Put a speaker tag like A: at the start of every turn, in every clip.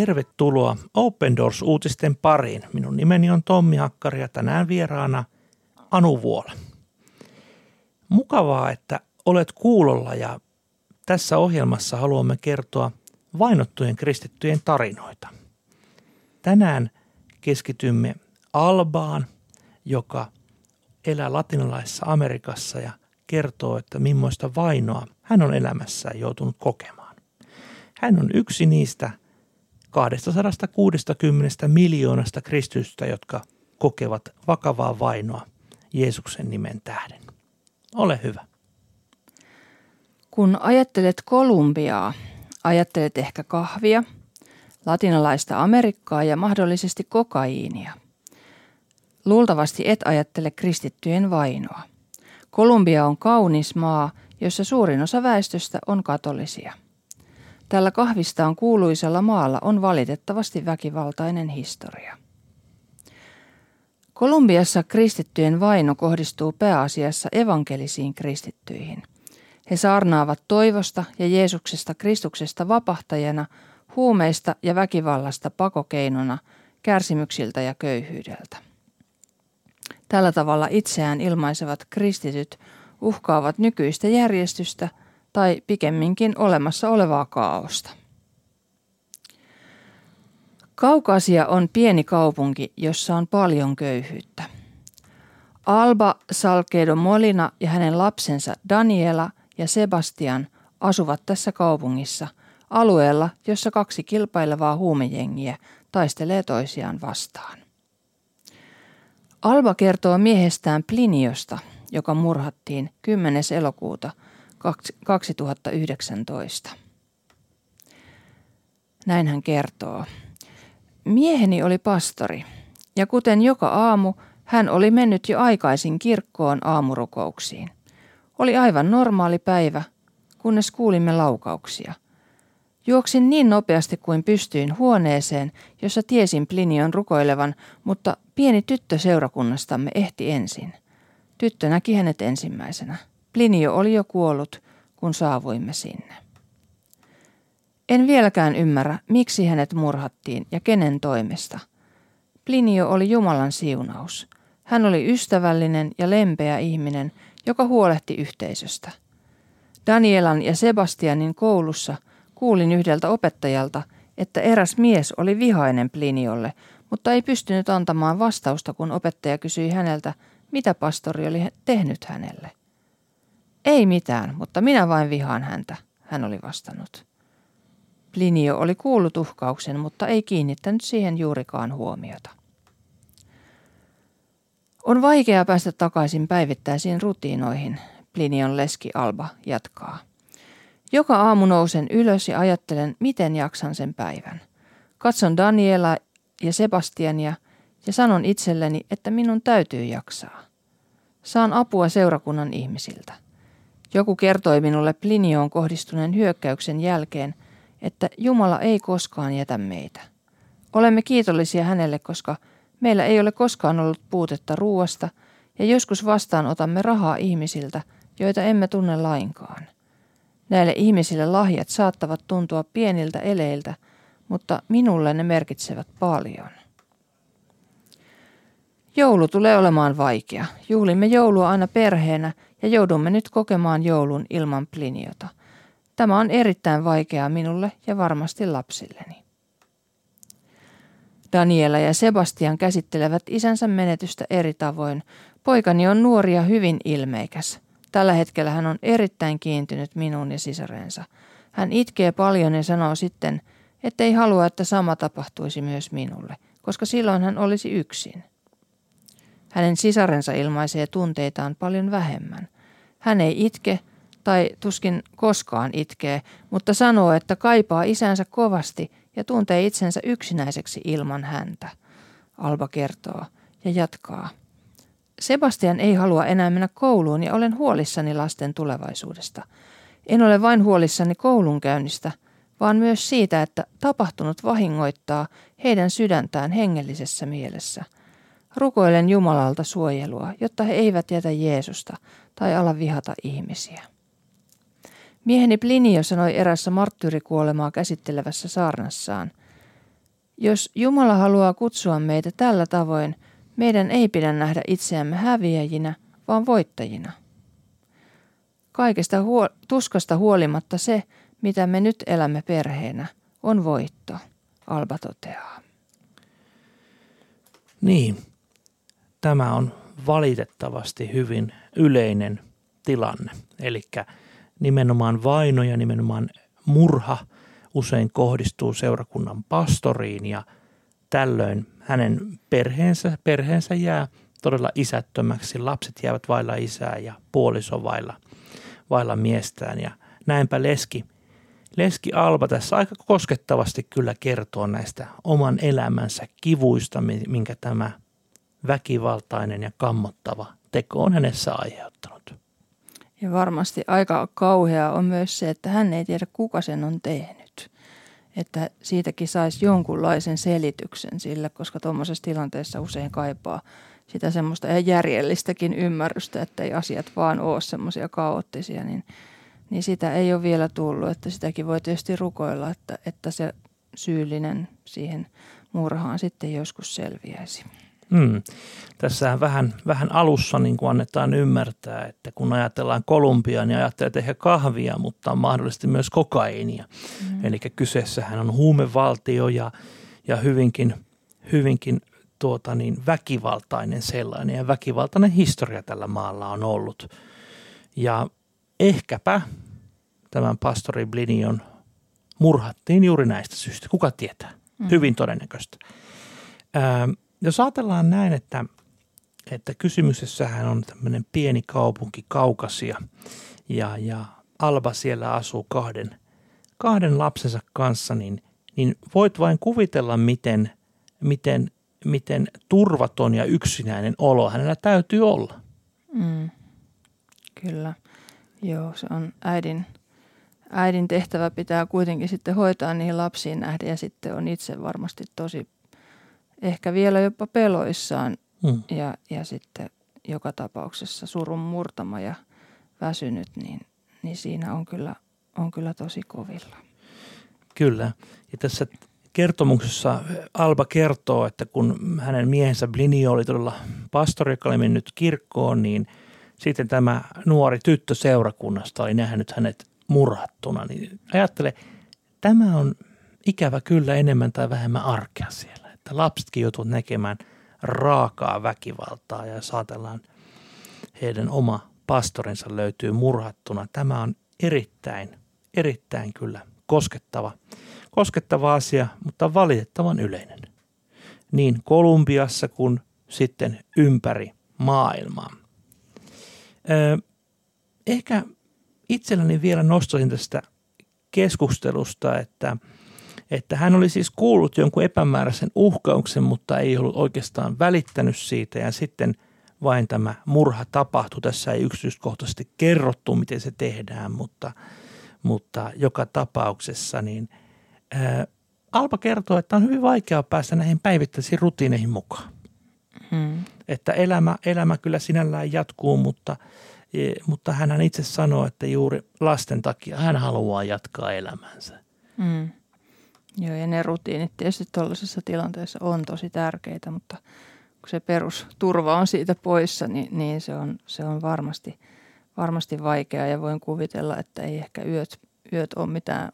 A: Tervetuloa Open Doors-uutisten pariin. Minun nimeni on Tommi Hakkari ja tänään vieraana Anu Vuola. Mukavaa, että olet kuulolla ja tässä ohjelmassa haluamme kertoa vainottujen kristittyjen tarinoita. Tänään keskitymme Albaan, joka elää latinalaisessa Amerikassa ja kertoo, että millaista vainoa hän on elämässään joutunut kokemaan. Hän on yksi niistä 260 miljoonasta kristystä, jotka kokevat vakavaa vainoa Jeesuksen nimen tähden. Ole hyvä.
B: Kun ajattelet Kolumbiaa, ajattelet ehkä kahvia, latinalaista Amerikkaa ja mahdollisesti kokaiinia. Luultavasti et ajattele kristittyjen vainoa. Kolumbia on kaunis maa, jossa suurin osa väestöstä on katolisia. Tällä kahvistaan kuuluisella maalla on valitettavasti väkivaltainen historia. Kolumbiassa kristittyjen vaino kohdistuu pääasiassa evankelisiin kristittyihin. He saarnaavat toivosta ja Jeesuksesta Kristuksesta vapahtajana, huumeista ja väkivallasta pakokeinona, kärsimyksiltä ja köyhyydeltä. Tällä tavalla itseään ilmaisevat kristityt uhkaavat nykyistä järjestystä tai pikemminkin olemassa olevaa kaaosta. Kaukasia on pieni kaupunki, jossa on paljon köyhyyttä. Alba Salkedo Molina ja hänen lapsensa Daniela ja Sebastian asuvat tässä kaupungissa, alueella, jossa kaksi kilpailevaa huumejengiä taistelee toisiaan vastaan. Alba kertoo miehestään Pliniosta, joka murhattiin 10. elokuuta 2019. Näin hän kertoo. Mieheni oli pastori, ja kuten joka aamu, hän oli mennyt jo aikaisin kirkkoon aamurukouksiin. Oli aivan normaali päivä, kunnes kuulimme laukauksia. Juoksin niin nopeasti kuin pystyin huoneeseen, jossa tiesin Plinion rukoilevan, mutta pieni tyttö seurakunnastamme ehti ensin. Tyttö näki hänet ensimmäisenä. Plinio oli jo kuollut, kun saavuimme sinne. En vieläkään ymmärrä, miksi hänet murhattiin ja kenen toimesta. Plinio oli Jumalan siunaus. Hän oli ystävällinen ja lempeä ihminen, joka huolehti yhteisöstä. Danielan ja Sebastianin koulussa kuulin yhdeltä opettajalta, että eräs mies oli vihainen Pliniolle, mutta ei pystynyt antamaan vastausta, kun opettaja kysyi häneltä, mitä pastori oli tehnyt hänelle. Ei mitään, mutta minä vain vihaan häntä, hän oli vastannut. Plinio oli kuullut uhkauksen, mutta ei kiinnittänyt siihen juurikaan huomiota. On vaikea päästä takaisin päivittäisiin rutiinoihin, Plinion leski Alba jatkaa. Joka aamu nousen ylös ja ajattelen, miten jaksan sen päivän. Katson Daniela ja Sebastiania ja sanon itselleni, että minun täytyy jaksaa. Saan apua seurakunnan ihmisiltä. Joku kertoi minulle Plinioon kohdistuneen hyökkäyksen jälkeen, että Jumala ei koskaan jätä meitä. Olemme kiitollisia hänelle, koska meillä ei ole koskaan ollut puutetta ruuasta ja joskus vastaan otamme rahaa ihmisiltä, joita emme tunne lainkaan. Näille ihmisille lahjat saattavat tuntua pieniltä eleiltä, mutta minulle ne merkitsevät paljon. Joulu tulee olemaan vaikea. Juhlimme joulua aina perheenä ja joudumme nyt kokemaan joulun ilman pliniota. Tämä on erittäin vaikeaa minulle ja varmasti lapsilleni. Daniela ja Sebastian käsittelevät isänsä menetystä eri tavoin. Poikani on nuori ja hyvin ilmeikäs. Tällä hetkellä hän on erittäin kiintynyt minuun ja sisarensa. Hän itkee paljon ja sanoo sitten, ettei halua, että sama tapahtuisi myös minulle, koska silloin hän olisi yksin. Hänen sisarensa ilmaisee tunteitaan paljon vähemmän. Hän ei itke tai tuskin koskaan itkee, mutta sanoo, että kaipaa isänsä kovasti ja tuntee itsensä yksinäiseksi ilman häntä. Alba kertoo ja jatkaa. Sebastian ei halua enää mennä kouluun ja olen huolissani lasten tulevaisuudesta. En ole vain huolissani koulunkäynnistä, vaan myös siitä, että tapahtunut vahingoittaa heidän sydäntään hengellisessä mielessä – Rukoilen Jumalalta suojelua, jotta he eivät jätä Jeesusta tai ala vihata ihmisiä. Mieheni Plinio sanoi erässä marttyyrikuolemaa käsittelevässä saarnassaan, Jos Jumala haluaa kutsua meitä tällä tavoin, meidän ei pidä nähdä itseämme häviäjinä, vaan voittajina. Kaikesta huo- tuskasta huolimatta se, mitä me nyt elämme perheenä, on voitto, Alba toteaa.
A: Niin, tämä on valitettavasti hyvin yleinen tilanne. Eli nimenomaan vaino ja nimenomaan murha usein kohdistuu seurakunnan pastoriin ja tällöin hänen perheensä, perheensä jää todella isättömäksi. Lapset jäävät vailla isää ja puoliso vailla, vailla miestään ja näinpä leski, leski Alba tässä aika koskettavasti kyllä kertoo näistä oman elämänsä kivuista, minkä tämä väkivaltainen ja kammottava teko on hänessä aiheuttanut.
B: Ja varmasti aika kauhea on myös se, että hän ei tiedä kuka sen on tehnyt. Että siitäkin saisi jonkunlaisen selityksen sille, koska tuommoisessa tilanteessa usein kaipaa sitä semmoista ihan järjellistäkin ymmärrystä, että ei asiat vaan ole semmoisia kaoottisia, niin, niin sitä ei ole vielä tullut. Että sitäkin voi tietysti rukoilla, että, että se syyllinen siihen murhaan sitten joskus selviäisi.
A: Mm. Tässä vähän, vähän alussa niin kuin annetaan ymmärtää, että kun ajatellaan Kolumbiaa, niin ajattelee tehdä kahvia, mutta on mahdollisesti myös kokaiinia. Mm. Eli kyseessähän on huumevaltio ja, ja hyvinkin, hyvinkin tuota niin, väkivaltainen sellainen ja väkivaltainen historia tällä maalla on ollut. Ja ehkäpä tämän pastori Blinion murhattiin juuri näistä syistä. Kuka tietää? Mm. Hyvin todennäköistä. Ähm, jos ajatellaan näin, että, että kysymyksessähän on tämmöinen pieni kaupunki Kaukasia ja, ja Alba siellä asuu kahden, kahden lapsensa kanssa, niin, niin voit vain kuvitella, miten, miten, miten turvaton ja yksinäinen olo hänellä täytyy olla.
B: Mm. Kyllä. Joo, se on äidin, äidin tehtävä pitää kuitenkin sitten hoitaa niihin lapsiin nähden ja sitten on itse varmasti tosi ehkä vielä jopa peloissaan mm. ja, ja sitten joka tapauksessa surun murtama ja väsynyt, niin, niin siinä on kyllä, on kyllä tosi kovilla.
A: Kyllä. Ja tässä kertomuksessa Alba kertoo, että kun hänen miehensä Blinio oli todella pastori, joka oli mennyt kirkkoon, niin sitten tämä nuori tyttö seurakunnasta oli nähnyt hänet murhattuna. Niin ajattele, tämä on ikävä kyllä enemmän tai vähemmän arkea siellä että lapsetkin joutuvat näkemään raakaa väkivaltaa ja saatellaan heidän oma pastorinsa löytyy murhattuna. Tämä on erittäin, erittäin kyllä koskettava, koskettava asia, mutta valitettavan yleinen. Niin Kolumbiassa kuin sitten ympäri maailmaa. Ehkä itselläni vielä nostaisin tästä keskustelusta, että – että hän oli siis kuullut jonkun epämääräisen uhkauksen, mutta ei ollut oikeastaan välittänyt siitä ja sitten vain tämä murha tapahtui. Tässä ei yksityiskohtaisesti kerrottu, miten se tehdään, mutta, mutta joka tapauksessa niin ää, Alpa kertoo, että on hyvin vaikea päästä näihin päivittäisiin rutiineihin mukaan. Hmm. Että elämä, elämä kyllä sinällään jatkuu, mutta, e, mutta hän itse sanoo, että juuri lasten takia hän haluaa jatkaa elämänsä. Hmm.
B: Joo, ja ne rutiinit tietysti tuollaisessa tilanteessa on tosi tärkeitä, mutta kun se perusturva on siitä poissa, niin, niin se, on, se on varmasti, varmasti vaikeaa ja voin kuvitella, että ei ehkä yöt, yöt ole mitään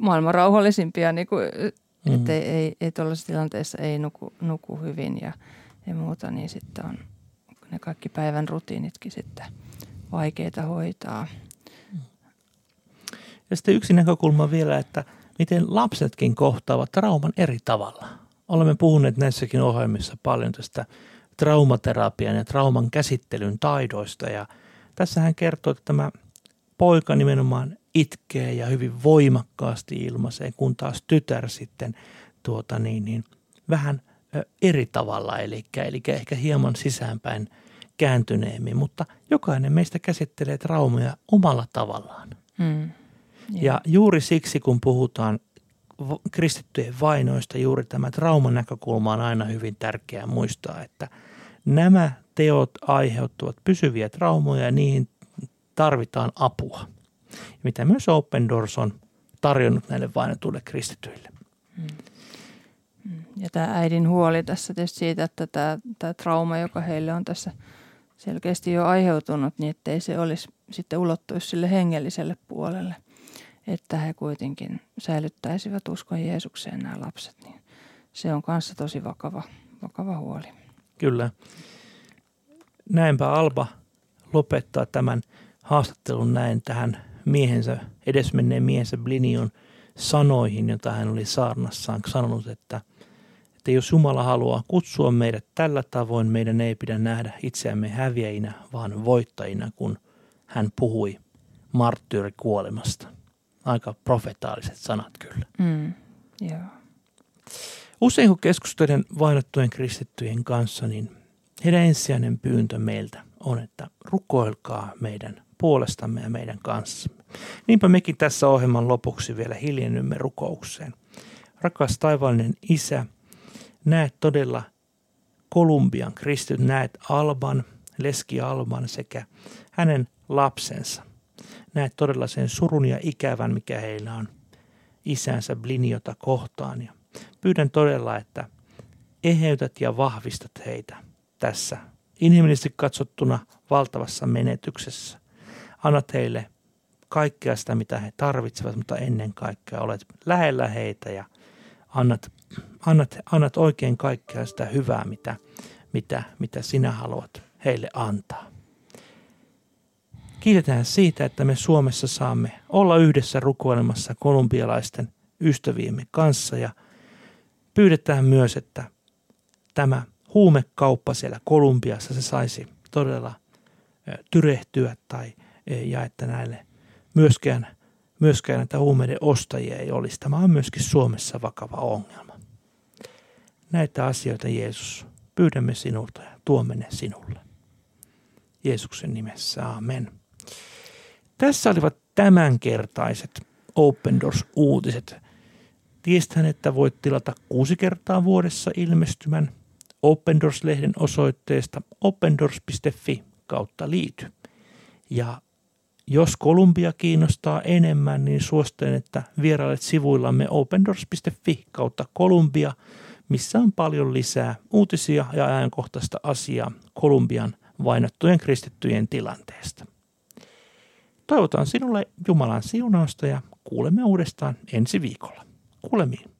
B: maailman rauhallisimpia, niin kuin, mm-hmm. että ei, ei, ei tuollaisessa tilanteessa ei nuku, nuku hyvin ja, ja muuta, niin sitten on ne kaikki päivän rutiinitkin sitten vaikeita hoitaa.
A: Ja sitten yksi näkökulma vielä, että – miten lapsetkin kohtaavat trauman eri tavalla. Olemme puhuneet näissäkin ohjelmissa paljon tästä traumaterapian ja trauman käsittelyn taidoista ja tässä hän kertoo, että tämä poika nimenomaan itkee ja hyvin voimakkaasti ilmaisee, kun taas tytär sitten tuota niin, niin vähän eri tavalla, eli, eli ehkä hieman sisäänpäin kääntyneemmin, mutta jokainen meistä käsittelee traumaja omalla tavallaan. Hmm. Ja juuri siksi, kun puhutaan kristittyjen vainoista, juuri tämä trauman näkökulma on aina hyvin tärkeää muistaa, että nämä teot aiheuttavat pysyviä traumoja ja niihin tarvitaan apua. Mitä myös Open Doors on tarjonnut näille vainotuille kristityille. Hmm.
B: Mm. Ja tämä äidin huoli tässä tietysti siitä, että tämä, tämä trauma, joka heille on tässä selkeästi jo aiheutunut, niin ettei se olisi sitten ulottuisi sille hengelliselle puolelle, että he kuitenkin säilyttäisivät uskon Jeesukseen nämä lapset, niin se on kanssa tosi vakava, vakava huoli.
A: Kyllä. Näinpä Alba lopettaa tämän haastattelun näin tähän miehensä, edesmenneen miehensä Blinion sanoihin, jota hän oli saarnassaan sanonut, että, että jos Jumala haluaa kutsua meidät tällä tavoin, meidän ei pidä nähdä itseämme häviäjinä, vaan voittajina, kun hän puhui marttyyrikuolemasta. Aika profetaaliset sanat kyllä.
B: Mm, joo.
A: Usein kun keskustelen vainottujen kristittyjen kanssa, niin heidän ensisijainen pyyntö meiltä on, että rukoilkaa meidän puolestamme ja meidän kanssamme. Niinpä mekin tässä ohjelman lopuksi vielä hiljennymme rukoukseen. Rakas taivaallinen Isä, näet todella Kolumbian kristit, näet Alban, leski Alban sekä hänen lapsensa. Näet todella sen surun ja ikävän, mikä heillä on isänsä Bliniota kohtaan. Ja pyydän todella, että eheytät ja vahvistat heitä tässä inhimillisesti katsottuna valtavassa menetyksessä. Annat heille kaikkea sitä, mitä he tarvitsevat, mutta ennen kaikkea olet lähellä heitä ja annat, annat, annat oikein kaikkea sitä hyvää, mitä, mitä, mitä sinä haluat heille antaa. Kiitetään siitä, että me Suomessa saamme olla yhdessä rukoilemassa kolumbialaisten ystäviemme kanssa ja pyydetään myös, että tämä huumekauppa siellä Kolumbiassa se saisi todella tyrehtyä tai ja että näille myöskään, myöskään näitä huumeiden ostajia ei olisi. Tämä on myöskin Suomessa vakava ongelma. Näitä asioita Jeesus, pyydämme sinulta ja tuomme ne sinulle. Jeesuksen nimessä, amen. Tässä olivat tämänkertaiset Open Doors-uutiset. Tiestään, että voit tilata kuusi kertaa vuodessa ilmestymän Open Doors-lehden osoitteesta opendoors.fi kautta liity. Ja jos Kolumbia kiinnostaa enemmän, niin suosittelen, että vierailet sivuillamme opendoors.fi kautta Kolumbia, missä on paljon lisää uutisia ja ajankohtaista asiaa Kolumbian vainottujen kristittyjen tilanteesta. Toivotan sinulle Jumalan siunausta ja kuulemme uudestaan ensi viikolla. Kuulemiin.